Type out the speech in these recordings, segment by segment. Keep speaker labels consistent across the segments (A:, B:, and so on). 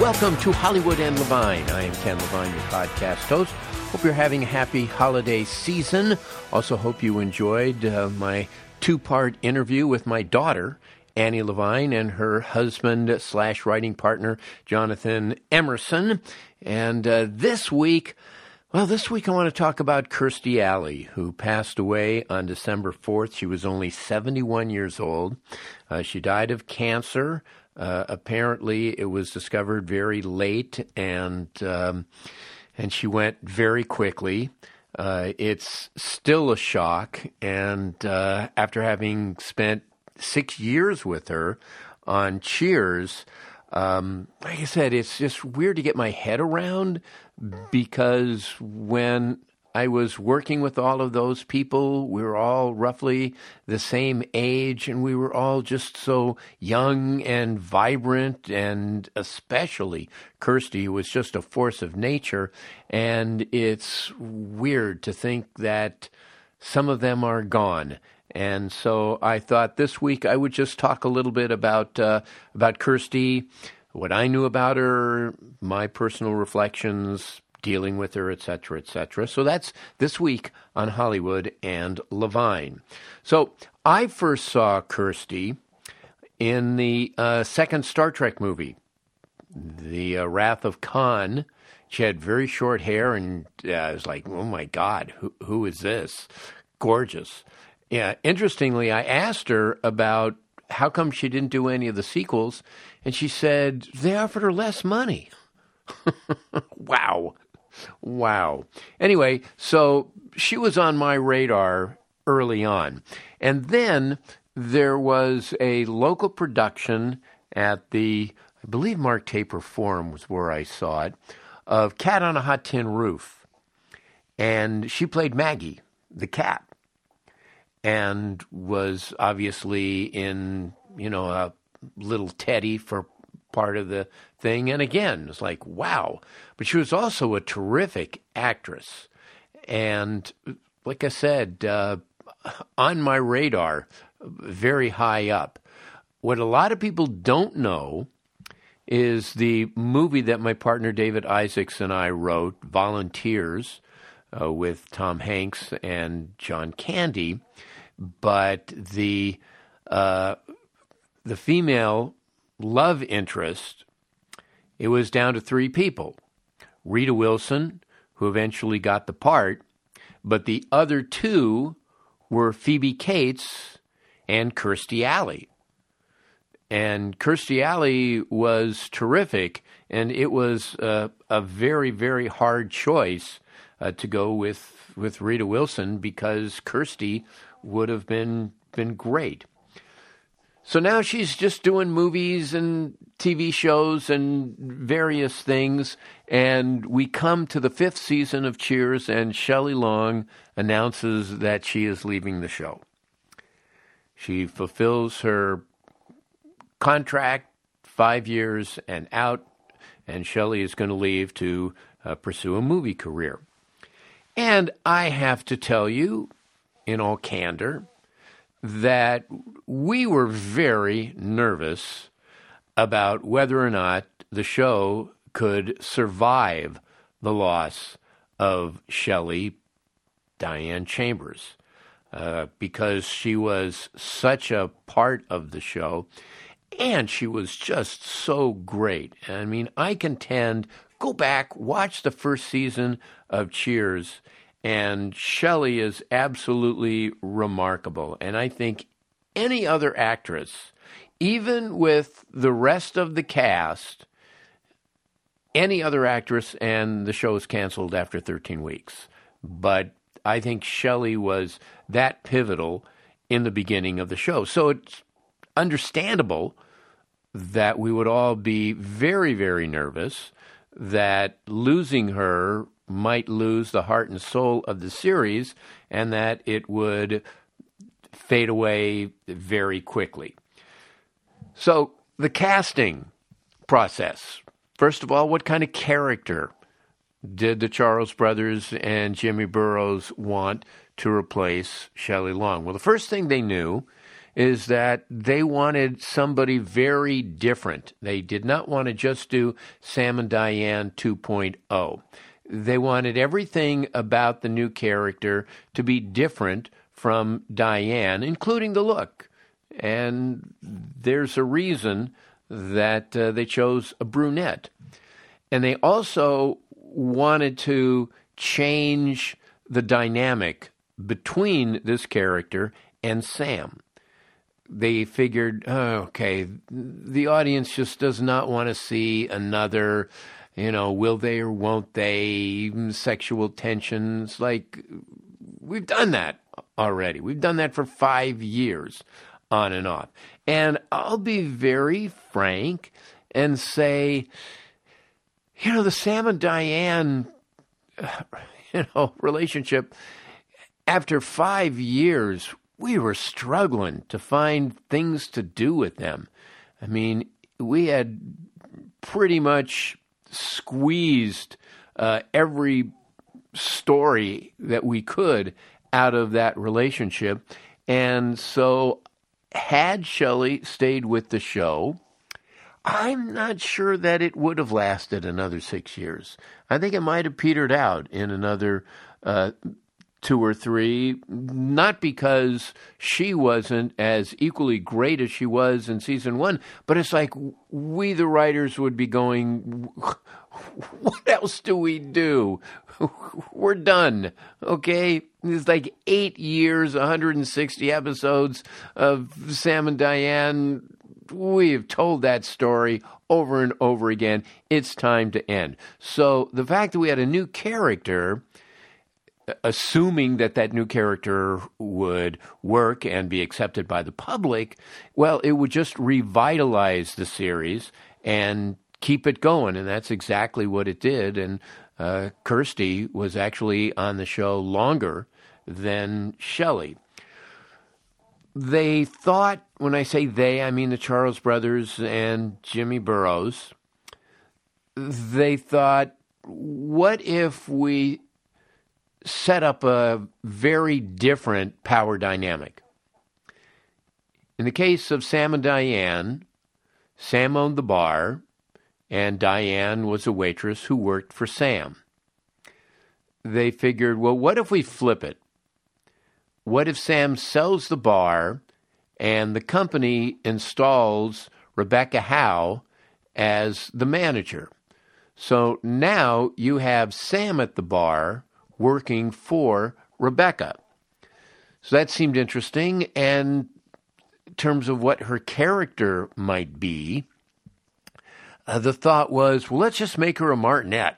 A: Welcome to Hollywood and Levine. I am Ken Levine, your podcast host. Hope you're having a happy holiday season. Also, hope you enjoyed uh, my two part interview with my daughter, Annie Levine, and her husband slash writing partner, Jonathan Emerson. And uh, this week, well, this week I want to talk about Kirstie Alley, who passed away on December 4th. She was only 71 years old. Uh, she died of cancer. Uh, apparently, it was discovered very late, and um, and she went very quickly. Uh, it's still a shock, and uh, after having spent six years with her on Cheers, um, like I said, it's just weird to get my head around because when I was working with all of those people. We were all roughly the same age, and we were all just so young and vibrant, and especially Kirstie was just a force of nature. And it's weird to think that some of them are gone. And so I thought this week I would just talk a little bit about uh, about Kirstie, what I knew about her, my personal reflections, dealing with her, etc., etc. So that's this week on Hollywood and Levine. So I first saw Kirstie in the uh, second Star Trek movie, The uh, Wrath of Khan. She had very short hair, and uh, I was like, "Oh my God, who who is this? Gorgeous." Yeah. Interestingly, I asked her about how come she didn't do any of the sequels, and she said they offered her less money. wow. Wow. Anyway, so she was on my radar early on. And then there was a local production at the, I believe Mark Taper Forum was where I saw it, of Cat on a Hot Tin Roof. And she played Maggie, the cat, and was obviously in, you know, a little Teddy for part of the thing. And again, it's like, wow. But she was also a terrific actress. And like I said, uh, on my radar, very high up. What a lot of people don't know is the movie that my partner David Isaacs and I wrote, Volunteers, uh, with Tom Hanks and John Candy. But the uh, the female love interest, it was down to three people Rita Wilson, who eventually got the part, but the other two were Phoebe Cates and Kirstie Alley. And Kirstie Alley was terrific, and it was a, a very, very hard choice uh, to go with, with Rita Wilson because Kirstie would have been been great. So now she's just doing movies and TV shows and various things. And we come to the fifth season of Cheers, and Shelley Long announces that she is leaving the show. She fulfills her contract, five years and out, and Shelley is going to leave to uh, pursue a movie career. And I have to tell you, in all candor, that we were very nervous about whether or not the show could survive the loss of Shelley Diane Chambers. uh, because she was such a part of the show. And she was just so great. I mean, I contend, go back, watch the first season of Cheers, and Shelley is absolutely remarkable. And I think any other actress, even with the rest of the cast, any other actress, and the show is canceled after 13 weeks. But I think Shelley was that pivotal in the beginning of the show. So it's understandable that we would all be very, very nervous that losing her might lose the heart and soul of the series and that it would fade away very quickly. So, the casting process. First of all, what kind of character did the Charles brothers and Jimmy Burrows want to replace Shelley Long? Well, the first thing they knew is that they wanted somebody very different. They did not want to just do Sam and Diane 2.0. They wanted everything about the new character to be different from Diane, including the look. And there's a reason that uh, they chose a brunette. And they also wanted to change the dynamic between this character and Sam. They figured, oh, okay, the audience just does not want to see another, you know, will they or won't they, sexual tensions. Like, we've done that already. We've done that for five years on and off. And I'll be very frank and say, you know, the Sam and Diane, you know, relationship, after five years, we were struggling to find things to do with them. I mean, we had pretty much squeezed uh, every story that we could out of that relationship. And so, had Shelley stayed with the show, I'm not sure that it would have lasted another six years. I think it might have petered out in another uh, two or three, not because she wasn't as equally great as she was in season one, but it's like we, the writers, would be going, What else do we do? We're done. Okay? It's like eight years, 160 episodes of Sam and Diane we've told that story over and over again. It's time to end. So the fact that we had a new character, assuming that that new character would work and be accepted by the public, well, it would just revitalize the series and keep it going. And that's exactly what it did. And uh, Kirstie was actually on the show longer than Shelley they thought, when I say they, I mean the Charles brothers and Jimmy Burrows, they thought, what if we set up a very different power dynamic? In the case of Sam and Diane, Sam owned the bar, and Diane was a waitress who worked for Sam. They figured, well, what if we flip it? what if Sam sells the bar and the company installs Rebecca Howe as the manager? So now you have Sam at the bar working for Rebecca. So that seemed interesting. And in terms of what her character might be, uh, the thought was, well, let's just make her a martinet.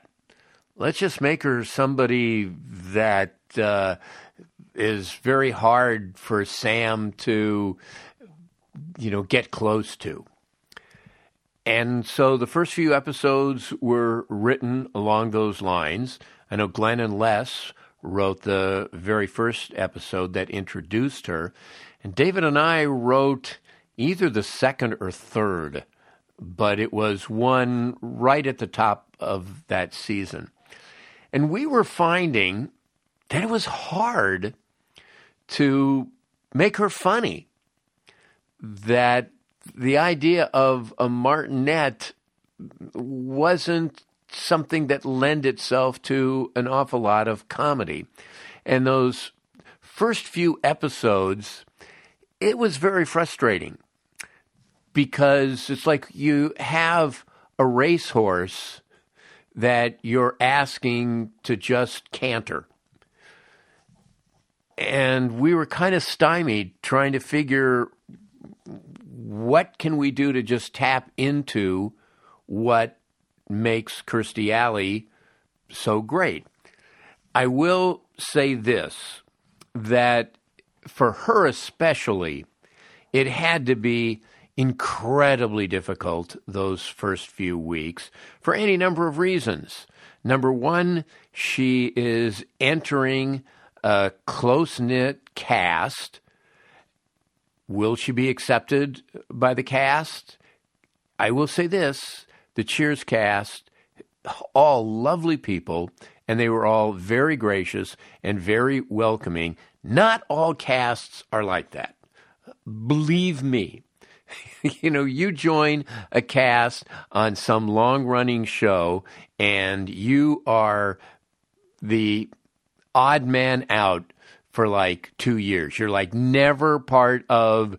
A: Let's just make her somebody that uh, is very hard for Sam to, you know, get close to. And so the first few episodes were written along those lines. I know Glen and Les wrote the very first episode that introduced her. And David and I wrote either the second or third, but it was one right at the top of that season. And we were finding that it was hard to make her funny. That the idea of a martinet wasn't something that lent itself to an awful lot of comedy. And those first few episodes, it was very frustrating because it's like you have a racehorse that you're asking to just canter. And we were kind of stymied trying to figure what can we do to just tap into what makes Kirstie Alley so great. I will say this that for her especially, it had to be incredibly difficult those first few weeks for any number of reasons. Number one, she is entering a close knit cast. Will she be accepted by the cast? I will say this the Cheers cast, all lovely people, and they were all very gracious and very welcoming. Not all casts are like that. Believe me. you know, you join a cast on some long running show and you are the odd man out for like two years. You're like never part of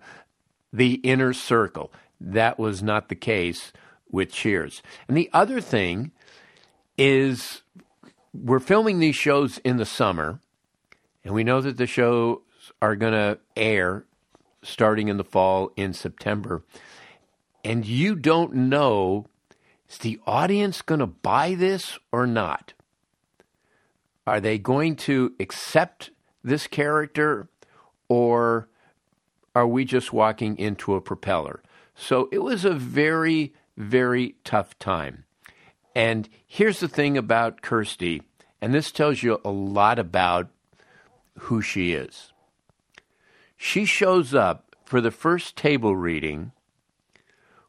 A: the inner circle. That was not the case with Cheers. And the other thing is we're filming these shows in the summer, and we know that the shows are going to air starting in the fall in September. And you don't know is the audience going to buy this or not? Are they going to accept this character or are we just walking into a propeller? So it was a very, very tough time. And here's the thing about Kirstie, and this tells you a lot about who she is. She shows up for the first table reading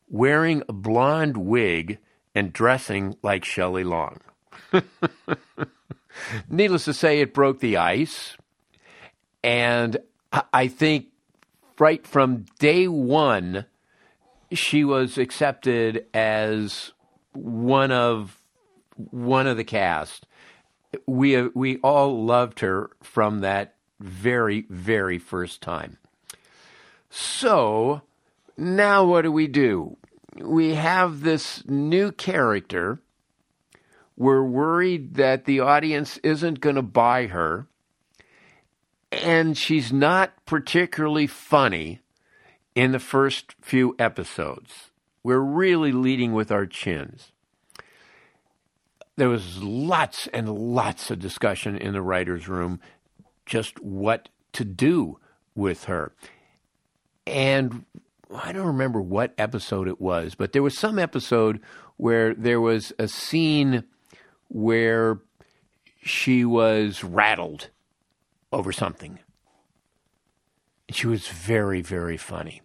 A: wearing a blonde wig and dressing like Shelley Long. Needless to say, it broke the ice. And I think right from day one, she was accepted as one of one of the cast. We uh, we all loved her from that very very first time. So now what do we do? We have this new character. We're worried that the audience isn't going to buy her. And she's not particularly funny in the first few episodes. We're really leading with our chins. There was lots and lots of discussion in the writer's room just what to do with her. And I don't remember what episode it was, but there was some episode where there was a scene where she was rattled over something. She was very, very funny.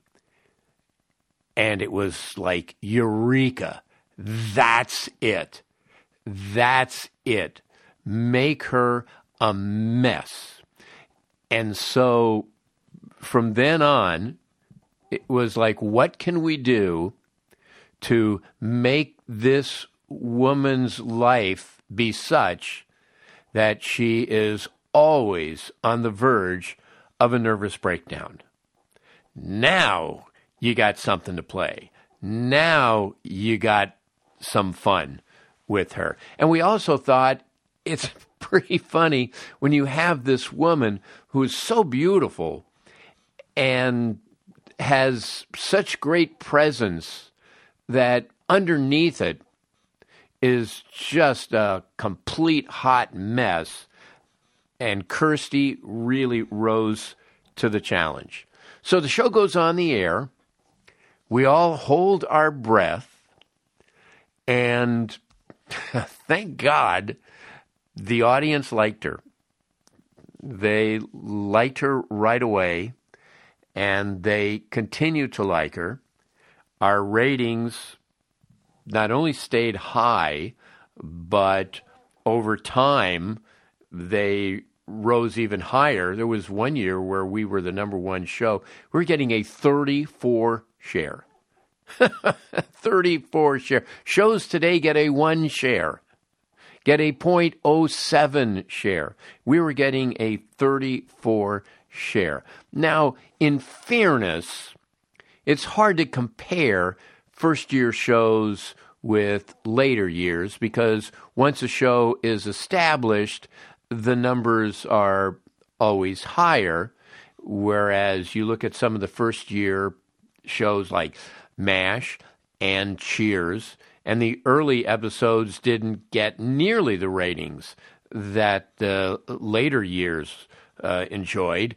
A: And it was like, Eureka! That's it. That's it. Make her a mess. And so from then on, it was like, what can we do to make this woman's life be such that she is always on the verge of a nervous breakdown? Now you got something to play. Now you got some fun with her. And we also thought it's pretty funny when you have this woman who is so beautiful and has such great presence that underneath it is just a complete hot mess. And Kirstie really rose to the challenge. So the show goes on the air. We all hold our breath. And thank God the audience liked her. They liked her right away and they continue to like her. Our ratings not only stayed high, but over time they rose even higher. There was one year where we were the number one show. We we're getting a 34 share. 34 share. Shows today get a one share. get a 0.07 share. We were getting a 34 share. Now, in fairness, it's hard to compare first year shows with later years because once a show is established, the numbers are always higher. Whereas you look at some of the first year shows like MASH and Cheers, and the early episodes didn't get nearly the ratings that the later years uh, enjoyed.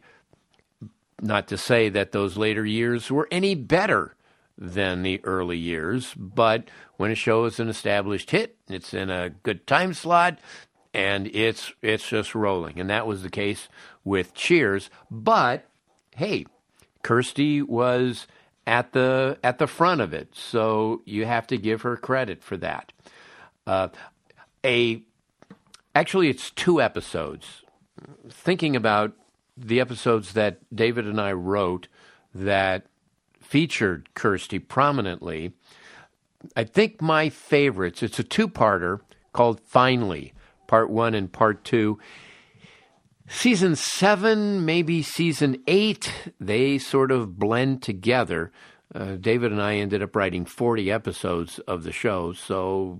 A: Not to say that those later years were any better than the early years, but when a show is an established hit, it's in a good time slot, and it's it's just rolling. And that was the case with Cheers. But hey, Kirstie was at the at the front of it, so you have to give her credit for that. Uh, a actually, it's two episodes. Thinking about the episodes that David and I wrote that featured Kirstie prominently, I think my favorites. It's a two-parter called "Finally," Part One and Part Two season seven, maybe season eight, they sort of blend together. Uh, David and I ended up writing 40 episodes of the show, so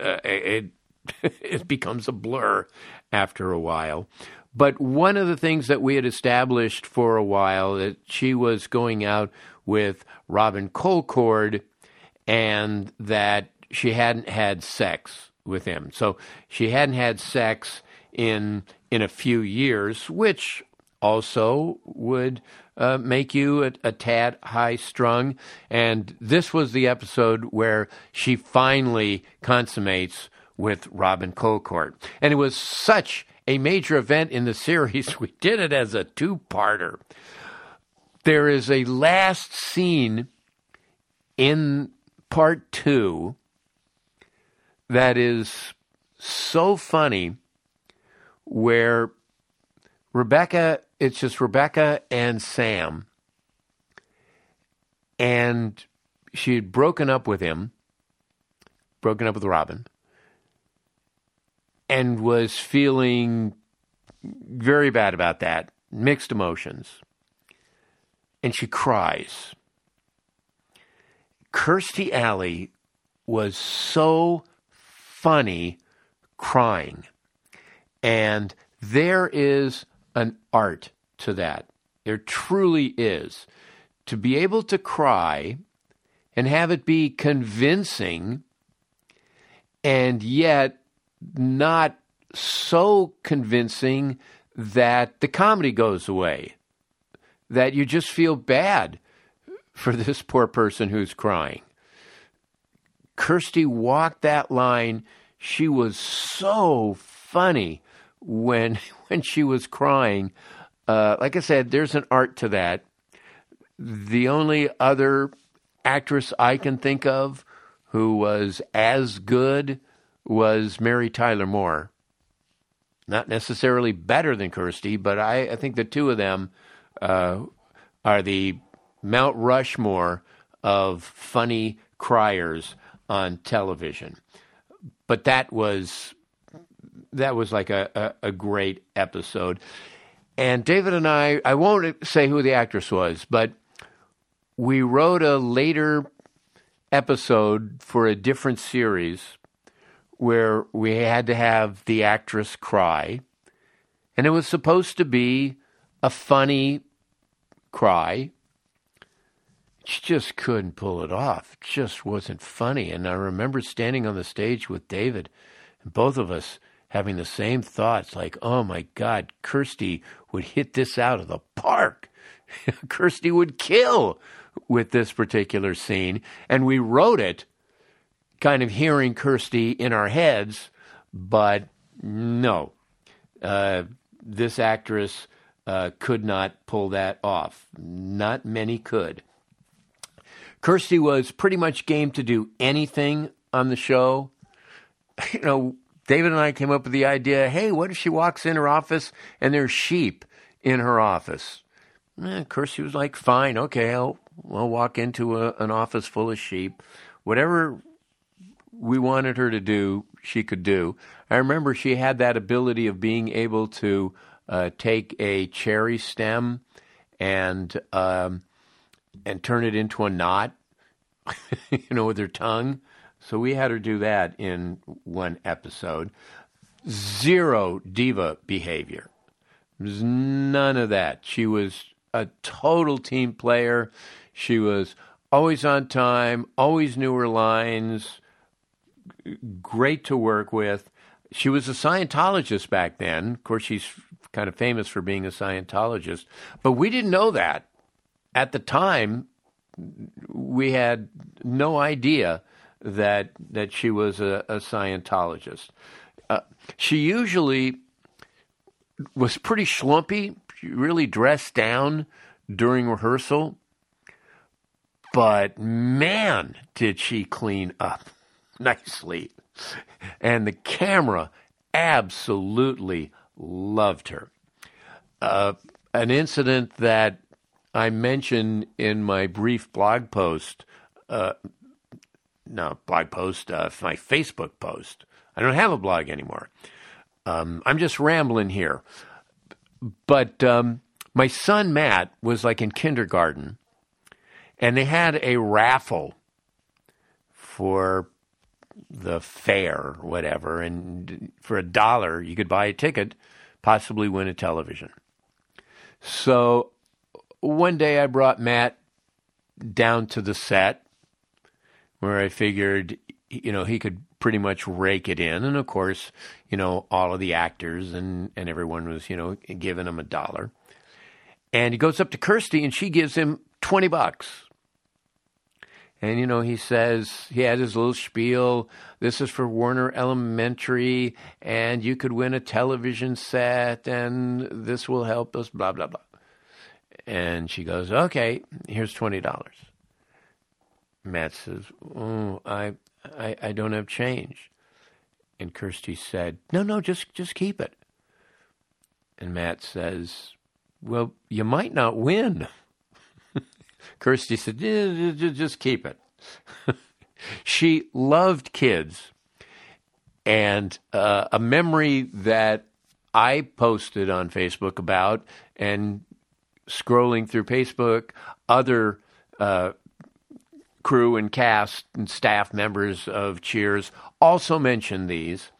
A: uh, it it becomes a blur after a while. But one of the things that we had established for a while that she was going out with Robin Colcord and that she hadn't had sex with him. So she hadn't had sex in in a few years, which also would uh, make you a, a tad high strung. And this was the episode where she finally consummates with Robin Colcord. And it was such a major event in the series, we did it as a two parter. There is a last scene in part two that is so funny where Rebecca, it's just Rebecca and Sam, and she had broken up with him, broken up with Robin, and was feeling very bad about that, mixed emotions. And she cries. Kirstie Alley was so funny crying. And there is an art to that. There truly is. To be able to cry and have it be convincing and yet not so convincing that the comedy goes away, that you just feel bad for this poor person who's crying. Kirstie walked that line. She was so funny when when she was crying. Uh, like I said, there's an art to that. The only other actress I can think of who was as good was Mary Tyler Moore. Not necessarily better than Kirstie, but I, I think the two of them uh, are the Mount Rushmore of funny criers on television. But that was that was like a, a, a great episode. And David and I, I won't say who the actress was, but we wrote a later episode for a different series where we had to have the actress cry. And it was supposed to be a funny cry. She just couldn't pull it off. It just wasn't funny. And I remember standing on the stage with David, and both of us having the same thoughts like, oh my God, Kirstie would hit this out of the park. Kirstie would kill with this particular scene. And we wrote it kind of hearing Kirstie in our heads, but no, uh, this actress uh, could not pull that off. Not many could. Kirstie was pretty much game to do anything on the show. You know, David and I came up with the idea hey, what if she walks in her office and there's sheep in her office? Of course, she was like, fine, okay, I'll, I'll walk into a, an office full of sheep. Whatever we wanted her to do, she could do. I remember she had that ability of being able to uh, take a cherry stem and um, and turn it into a knot, you know, with her tongue. So we had her do that in one episode. Zero diva behavior. There's none of that. She was a total team player. She was always on time, always knew her lines, great to work with. She was a Scientologist back then. Of course, she's kind of famous for being a Scientologist, but we didn't know that at the time. We had no idea that that she was a, a Scientologist. Uh, she usually was pretty schlumpy, really dressed down during rehearsal. But man, did she clean up nicely. And the camera absolutely loved her. Uh, an incident that I mentioned in my brief blog post, uh, no, blog post, uh, my Facebook post. I don't have a blog anymore. Um, I'm just rambling here. But um, my son Matt was like in kindergarten, and they had a raffle for the fair, or whatever, and for a dollar you could buy a ticket, possibly win a television. So one day I brought Matt down to the set where I figured, you know, he could pretty much rake it in. And of course, you know, all of the actors and, and everyone was, you know, giving him a dollar. And he goes up to Kirstie and she gives him 20 bucks. And, you know, he says, he had his little spiel. This is for Warner Elementary, and you could win a television set, and this will help us, blah, blah, blah. And she goes, okay, here's $20. Matt says, oh, I, I, I don't have change. And Kirstie said, no, no, just, just keep it. And Matt says, well, you might not win. Kirstie said, just keep it. she loved kids. And uh, a memory that I posted on Facebook about and scrolling through Facebook, other uh, crew and cast and staff members of Cheers also mentioned these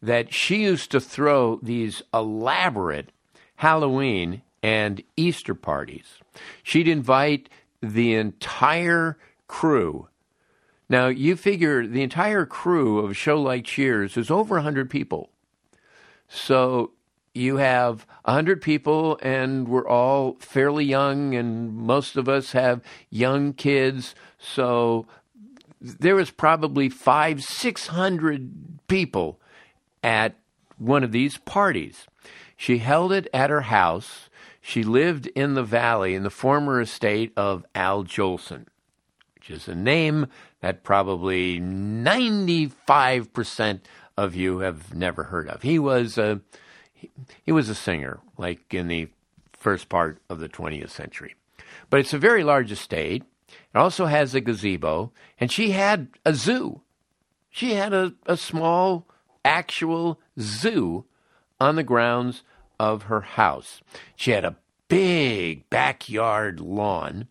A: that she used to throw these elaborate Halloween and Easter parties. She'd invite the entire crew. Now, you figure the entire crew of a show like Cheers is over 100 people. So you have 100 people, and we're all fairly young, and most of us have young kids. So there was probably five, 600 people at one of these parties. She held it at her house. She lived in the valley in the former estate of Al Jolson, which is a name that probably 95% of you have never heard of. He was a he, was a singer like in the first part of the 20th century. But it's a very large estate. It also has a gazebo, and she had a zoo. She had a, a small actual zoo on the grounds of her house. She had a big backyard lawn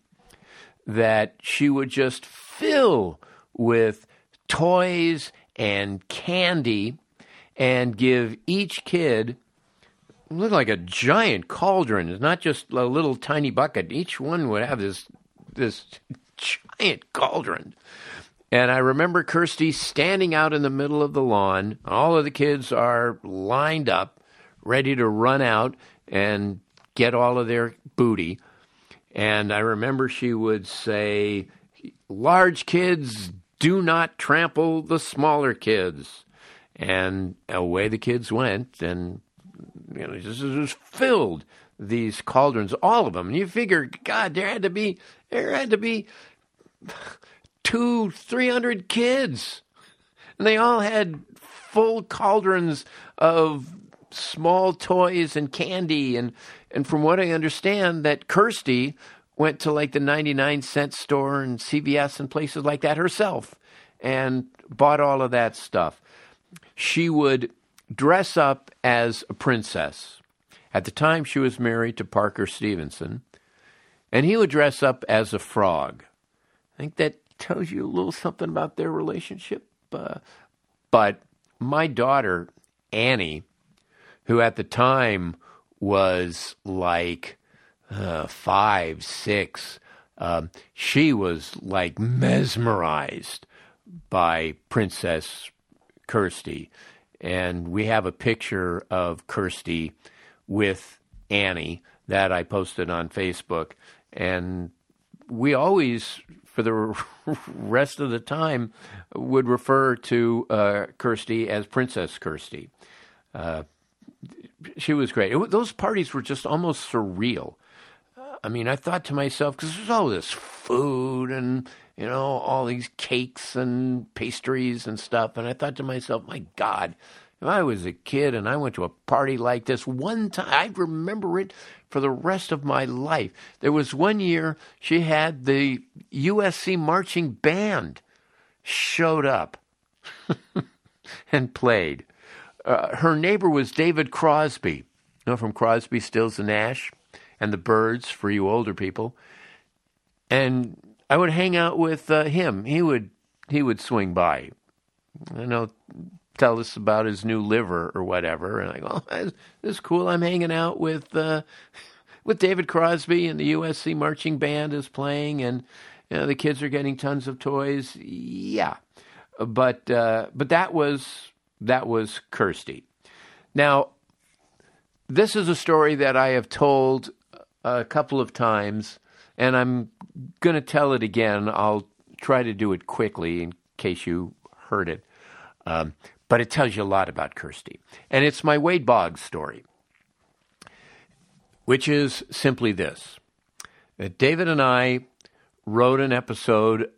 A: that she would just fill with toys and candy and give each kid look like a giant cauldron. It's not just a little tiny bucket. Each one would have this this giant cauldron. And I remember Kirstie standing out in the middle of the lawn. All of the kids are lined up ready to run out and get all of their booty. And I remember she would say, Large kids do not trample the smaller kids. And away the kids went, and you know, just, just filled these cauldrons, all of them. And you figure, God, there had to be there had to be two, three hundred kids, and they all had full cauldrons of small toys and candy and and from what I understand that Kirstie went to like the 99 cent store and CVS and places like that herself and bought all of that stuff. she would dress up as a princess. At the time, she was married to Parker Stevenson, and he would dress up as a frog. I think that tells you a little something about their relationship. Uh, but my daughter, Annie, who at the time was like uh, five, six, um, she was like mesmerized by Princess Kirstie. And we have a picture of Kirstie with Annie that I posted on Facebook. And we always, for the rest of the time, would refer to uh, Kirstie as Princess Kirstie. Uh, she was great. It, those parties were just almost surreal. I mean, I thought to myself, because there's all this food and, you know, all these cakes and pastries and stuff. And I thought to myself, my God, if I was a kid and I went to a party like this one time, I'd remember it for the rest of my life. There was one year she had the USC marching band showed up and played. Uh, her neighbor was David Crosby, you know, from Crosby, Stills, and Nash and the Byrds for you older people. And I would hang out with uh, him. He would he would swing by. I know, tell us about his new liver or whatever. And I go, oh, this is cool. I'm hanging out with uh, with David Crosby and the USC marching band is playing, and you know, the kids are getting tons of toys. Yeah, but uh, but that was that was Kirstie. Now, this is a story that I have told a couple of times, and I'm going to tell it again. I'll try to do it quickly in case you heard it. Um, but it tells you a lot about Kirstie. And it's my Wade Boggs story, which is simply this that David and I wrote an episode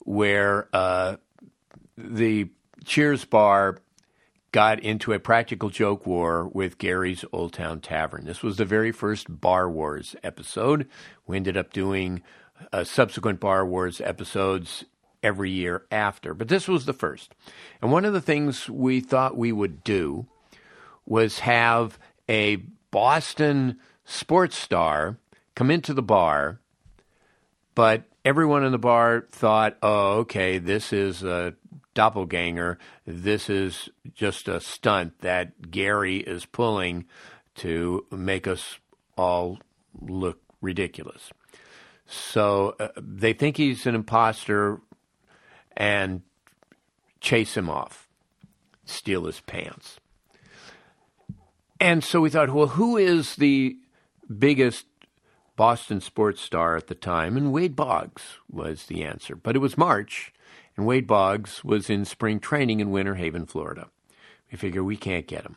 A: where uh, the Cheers bar got into a practical joke war with Gary's Old Town Tavern. This was the very first Bar Wars episode. We ended up doing uh, subsequent Bar Wars episodes every year after, but this was the first. And one of the things we thought we would do was have a Boston sports star come into the bar, but everyone in the bar thought, oh, okay, this is a doppelganger. This is just a stunt that Gary is pulling to make us all look ridiculous. So uh, they think he's an imposter and chase him off, steal his pants. And so we thought, well, who is the biggest Boston sports star at the time? And Wade Boggs was the answer. But it was March, and Wade Boggs was in spring training in Winter Haven, Florida. We figure we can't get him.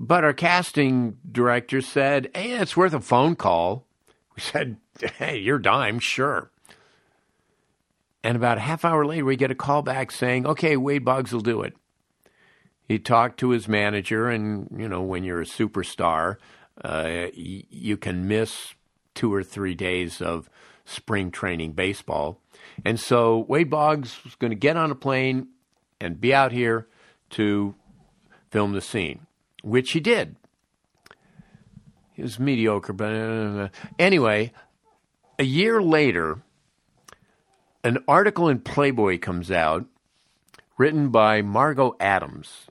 A: But our casting director said, hey, it's worth a phone call. We said, hey, your dime, sure. And about a half hour later, we get a call back saying, okay, Wade Boggs will do it. He talked to his manager, and, you know, when you're a superstar, uh, y- you can miss two or three days of spring training baseball. And so Wade Boggs was going to get on a plane and be out here to film the scene, which he did. He was mediocre, but uh, anyway, a year later, an article in Playboy comes out written by Margo Adams.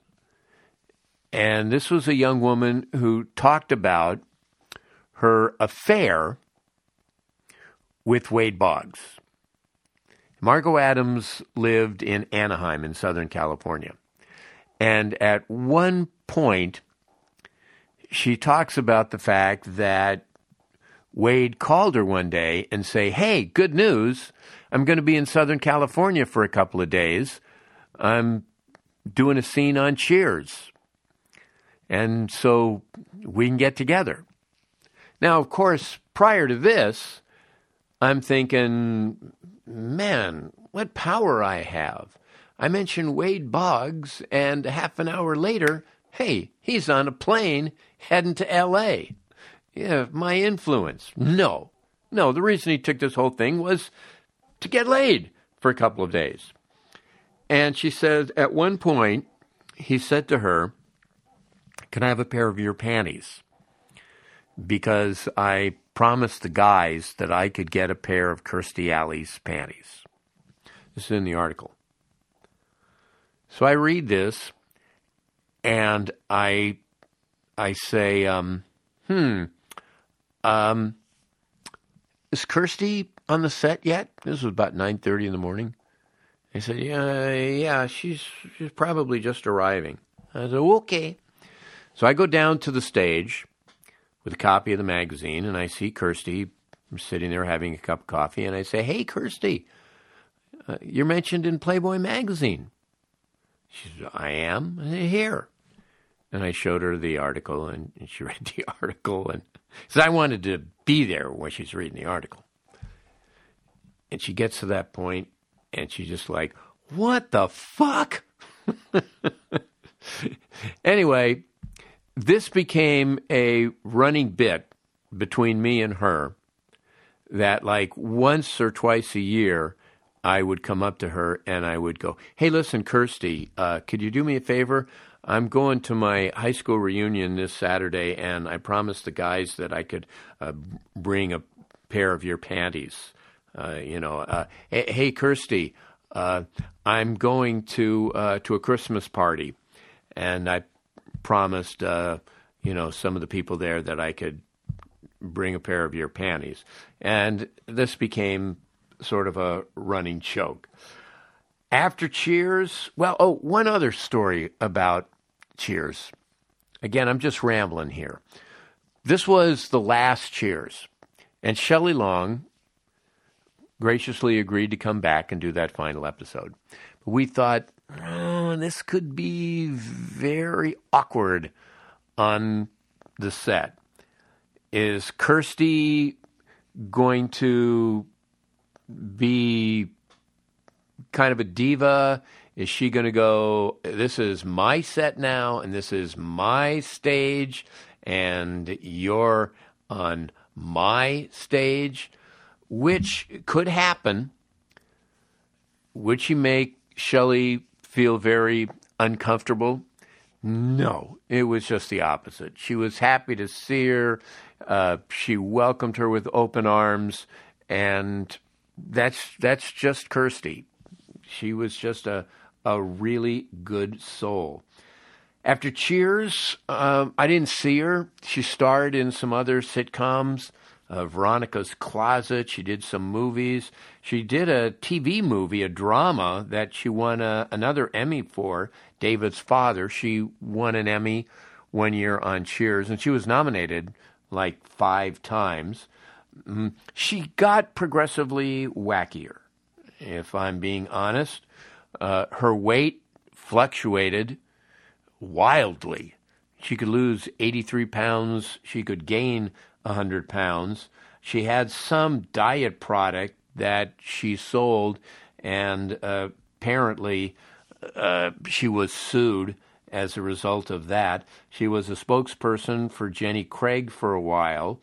A: And this was a young woman who talked about her affair with Wade Boggs. Margo Adams lived in Anaheim in Southern California. And at one point, she talks about the fact that Wade called her one day and say, "Hey, good news. I'm going to be in Southern California for a couple of days. I'm doing a scene on Cheers. And so we can get together." Now, of course, prior to this, I'm thinking, man, what power I have. I mention Wade Boggs, and half an hour later, hey, he's on a plane heading to L.A. Yeah, my influence. No. No, the reason he took this whole thing was to get laid for a couple of days. And she said at one point, he said to her, Can I have a pair of your panties? Because I promised the guys that I could get a pair of Kirstie Alley's panties. This is in the article. So I read this and I I say, um, hmm, um, is Kirstie on the set yet? This was about nine thirty in the morning. He said, yeah, yeah, she's she's probably just arriving. I said, okay. So I go down to the stage with a copy of the magazine, and I see Kirstie sitting there having a cup of coffee, and I say, hey, Kirstie, uh, you're mentioned in Playboy magazine. She said, I am. Here. And I showed her the article, and, she read the article, and said I wanted to be there when she's reading the article. And she gets to that point, and she's just like, "What the fuck?" anyway, this became a running bit between me and her that, like, once or twice a year, I would come up to her and I would go, "Hey, listen, Kirstie, uh, could you do me a favor? I'm going to my high school reunion this Saturday, and I promised the guys that I could uh, bring a pair of your panties. Uh, you know, uh, hey, hey, Kirstie, uh, I'm going to uh, to a Christmas party, and I promised, you know, some of the people there that I could bring a pair of your panties, and this became sort of a running joke. After Cheers, well, oh, one other story about Cheers. Again, I'm just rambling here. This was the last Cheers, and Shelley Long graciously agreed to come back and do that final episode. But we thought oh, this could be very awkward on the set. Is Kirstie going to be kind of a diva is she going to go, this is my set now, and this is my stage, and you're on my stage? Which could happen. Would she make Shelley feel very uncomfortable? No, it was just the opposite. She was happy to see her. Uh, she welcomed her with open arms, and that's that's just Kirstie. She was just a a really good soul. After Cheers, um, I didn't see her. She starred in some other sitcoms. Uh, Veronica's Closet. She did some movies. She did a TV movie, a drama that she won a, another Emmy for. David's Father. She won an Emmy one year on Cheers, and she was nominated like five times. Mm, she got progressively wackier, if I'm being honest. Uh, her weight fluctuated wildly. She could lose 83 pounds, she could gain 100 pounds. She had some diet product that she sold, and uh, apparently uh, she was sued as a result of that. She was a spokesperson for Jenny Craig for a while,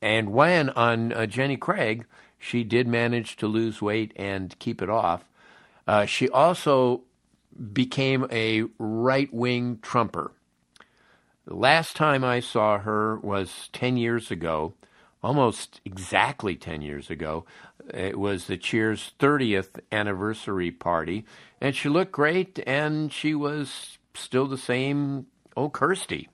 A: and when on uh, Jenny Craig, she did manage to lose weight and keep it off. Uh, she also became a right wing Trumper. The last time I saw her was 10 years ago, almost exactly 10 years ago. It was the Cheers 30th anniversary party, and she looked great, and she was still the same old Kirstie.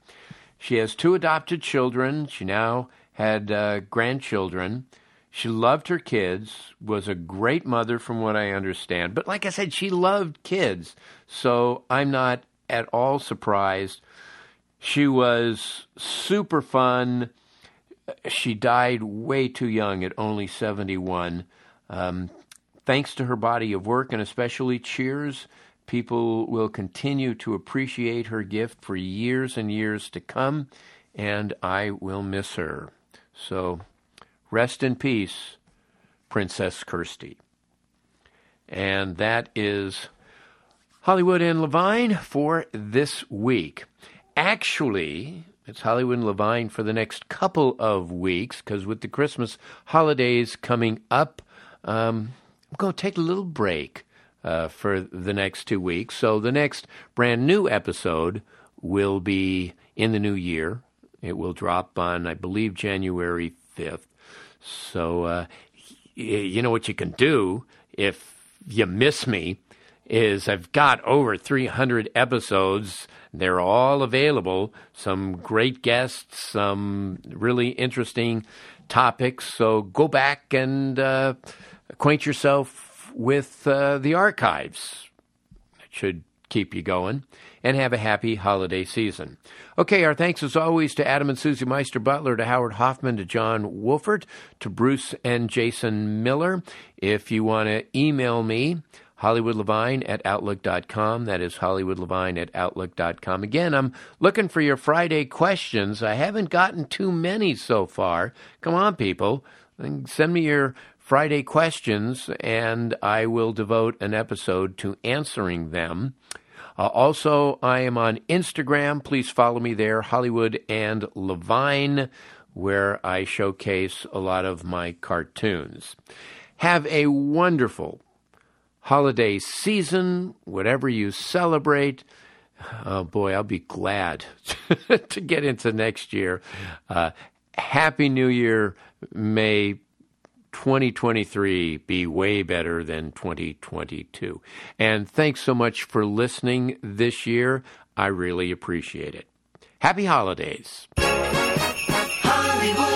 A: She has two adopted children. She now had uh, grandchildren. She loved her kids, was a great mother from what I understand. But like I said, she loved kids. So I'm not at all surprised. She was super fun. She died way too young at only 71. Um, thanks to her body of work and especially Cheers, people will continue to appreciate her gift for years and years to come, and I will miss her. So Rest in peace, Princess Kirstie. And that is Hollywood and Levine for this week. Actually, it's Hollywood and Levine for the next couple of weeks because with the Christmas holidays coming up, um, I'm going to take a little break. uh, for the next two weeks. So the next brand new episode will be in the new year. It will drop on, I believe, January 5th. So, uh, you know what you can do if you miss me is I've got over 300 episodes. They're all available. Some great guests, some really interesting topics. So go back and uh, acquaint yourself with uh, the archives. It should keep you going and have a happy holiday season. Okay, our thanks as always to Adam and Susie Meister Butler, to Howard Hoffman, to John Wolfert, to Bruce and Jason Miller. If you want to email me, Hollywood Levine at Outlook.com. That is Hollywood Levine at Outlook.com. Again, I'm looking for your Friday questions. I haven't gotten too many so far. Come on, people. Send me your Friday questions, and I will devote an episode to answering them. Uh, also, I am on Instagram. Please follow me there, Hollywood and Levine, where I showcase a lot of my cartoons. Have a wonderful holiday season, whatever you celebrate. Oh boy, I'll be glad to get into next year. Uh, Happy New Year. May 2023 be way better than 2022. And thanks so much for listening this year. I really appreciate it. Happy holidays. Hollywood.